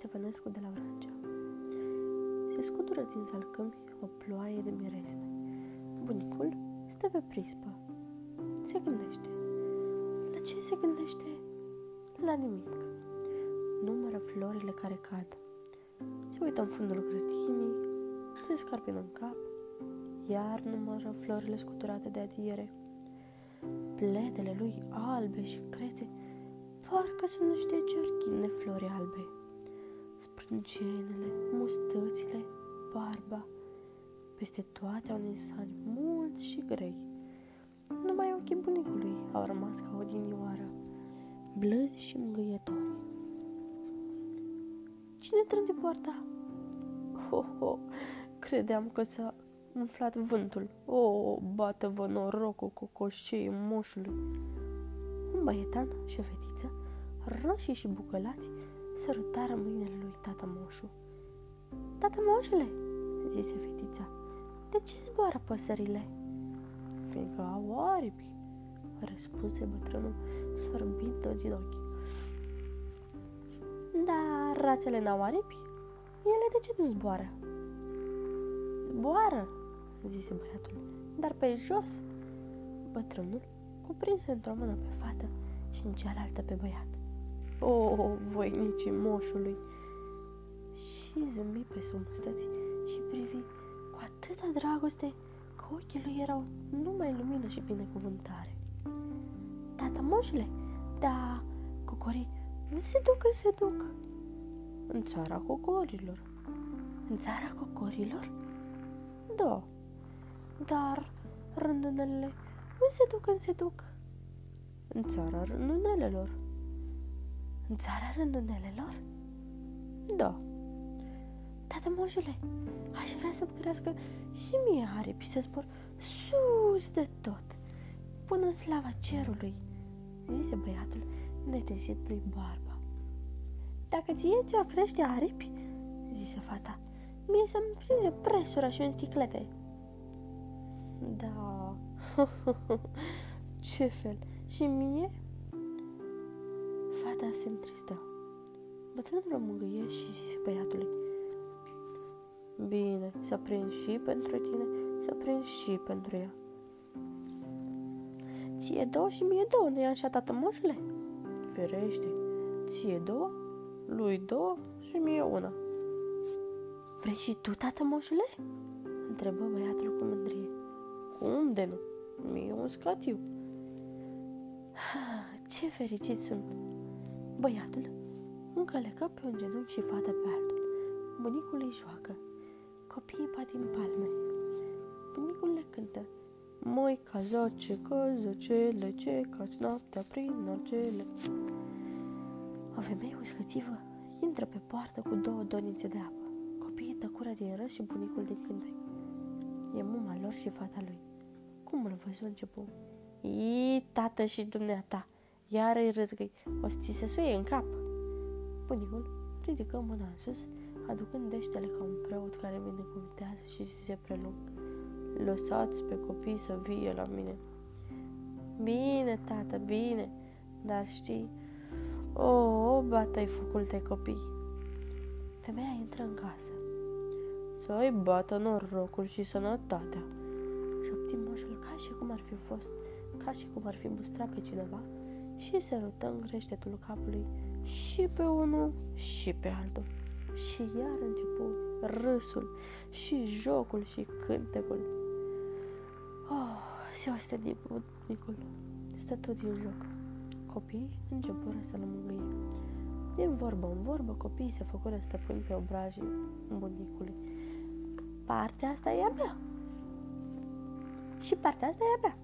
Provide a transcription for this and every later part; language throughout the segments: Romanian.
Ștefănescu de la Vrancea. Se scutură din salcâmi o ploaie de miresme. Bunicul stă pe prispă. Se gândește. La ce se gândește? La nimic. Numără florile care cad. Se uită în fundul grătinii, se scarpină în cap, iar numără florile scuturate de adiere. Pledele lui albe și crețe parcă sunt niște cerchini de flori albe. Sprâncenele, mustățile, barba, peste toate au nisani mulți și grei. Numai ochii bunicului au rămas ca o dinioară, blăzi și mângâietori. Cine trânge poarta? Ho, ho, credeam că s-a umflat vântul. O, oh, bată-vă norocul cocoșei moșului. Un băietan și o fetiță, roșii și bucălați, sărutară mâinile lui tata moșu. Tata moșule, zise fetița, de ce zboară păsările? Fiindcă au aripi, răspunse bătrânul, sfărbind din ochi. Dar rațele n-au aripi? Ele de ce nu zboară? Zboară, zise băiatul, dar pe jos. Bătrânul cuprinse într-o mână pe fată și în cealaltă pe băiat. O, voinicii moșului! Și zâmbi pe sub și privi cu atâta dragoste că ochii lui erau numai lumină și binecuvântare. Tata moșule, da, cocorii nu se duc când se duc. În țara cocorilor. În țara cocorilor? Da. Dar rândunelele nu se duc când se duc. În țara rândunelelor. În țara rândunelelor? Da. Tată moșule, aș vrea să-mi crească și mie aripi să zbor sus de tot, până în slava cerului, zise băiatul netezit lui barba. Dacă ție ți-o crește aripi, zise fata, mie să-mi prinzi o presură și un sticlete. Da, ce fel, și mie? Fata se întristă. Bătrânul o mângâie și zise băiatului, Bine, să prind și pentru tine, să prind și pentru ea. Ție două și mie două, nu-i așa, tată moșule? Ferește, ție două, lui două și mie una. Vrei și tu, tată moșule? Întrebă băiatul cu mândrie. Cum de nu? Mie un scatiu. Ce fericit sunt! Băiatul încălecă pe un genunchi și fata pe altul. Bunicul îi joacă. Copiii bat din palme. Bunicul le cântă. Moi ca zoce, că zocele, ce cați noaptea prin argele. O femeie uscățivă intră pe poartă cu două donițe de apă. Copiii tăcură din râs și bunicul din cântec. E muma lor și fata lui. Cum îl văzu începu? Ii, tată și dumneata, iar îi râzgăi, o să ți se suie în cap. Bunicul ridică mâna în sus, aducând deștele ca un preot care binecuvântează și se prelung. Lăsați pe copii să vie la mine. Bine, tată, bine, dar știi, o, o bată-i focul de copii. Femeia intră în casă. Să-i bată norocul și sănătatea. Șopti moșul ca și cum ar fi fost, ca și cum ar fi mustrat pe cineva și se rotă în greștetul capului și pe unul și pe altul. Și iar începu râsul și jocul și cântecul. Oh, se oste din bunicul. Stă tot din joc. Copiii începură să-l mângâie. Din vorbă în vorbă, copiii se făcură stăpâni pe obrajii bunicului. Partea asta e a mea. Și partea asta e a mea.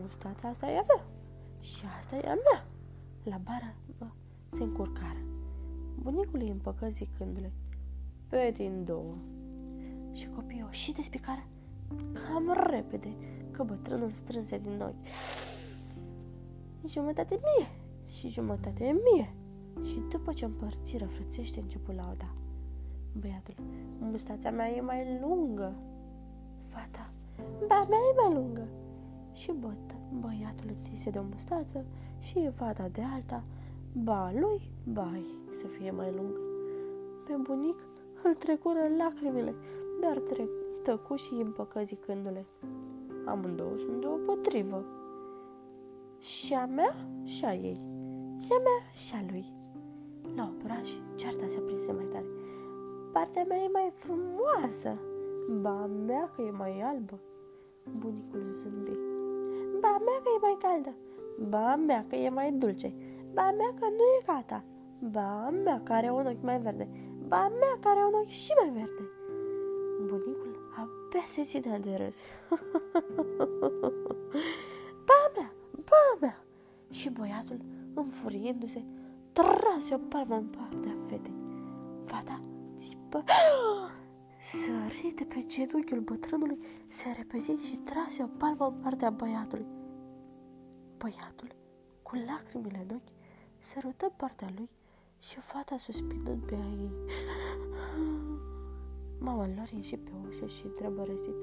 Mustața asta e a mea. Și asta e a mea. La bară bă, se încurcară. Bunicul îi împăcă zicându-le, pe din două. Și copiii o și despicară cam repede, că bătrânul strânse din noi. Jumătate mie și jumătate mie. Și după ce împărțiră frățește, început lauda. Băiatul, mustața mea e mai lungă. Fata, ba mea e mai lungă. Și bătă, băiatul întinse de o mustață și fata de alta, ba lui, ba ei să fie mai lungă. pe bunic îl trecură lacrimile, dar trec, tăcu și împăcă zicându-le. Amândouă sunt potrivă. Și a mea și a ei. Și a mea și a lui. La obraj, cearta se prinse mai tare. Partea mea e mai frumoasă. Ba mea că e mai albă. Bunicul zâmbi. Ba mea că e mai caldă. Ba mea că e mai dulce. Ba mea că nu e gata. Ba mea că are un ochi mai verde. Ba mea că are un ochi și mai verde. Bunicul abia se ținea de râs. ba mea, ba mea. Și băiatul, înfuriindu-se, trase o palmă în partea fetei. Fata țipă, sări de pe genunchiul bătrânului, se repezi și trase o palmă în partea băiatului. Băiatul, cu lacrimile în ochi, sărută partea lui și fata suspinând pe a ei. Mama lor ieși pe ușă și întrebă răsit.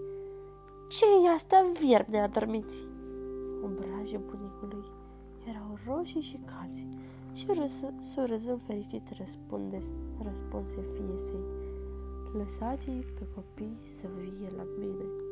ce e asta, vierb neadormiți? Obrajii bunicului erau roșii și calzi și surâzând fericit răspunde, răspunse fiesei. Lăsați-i pe copii să vie la mine.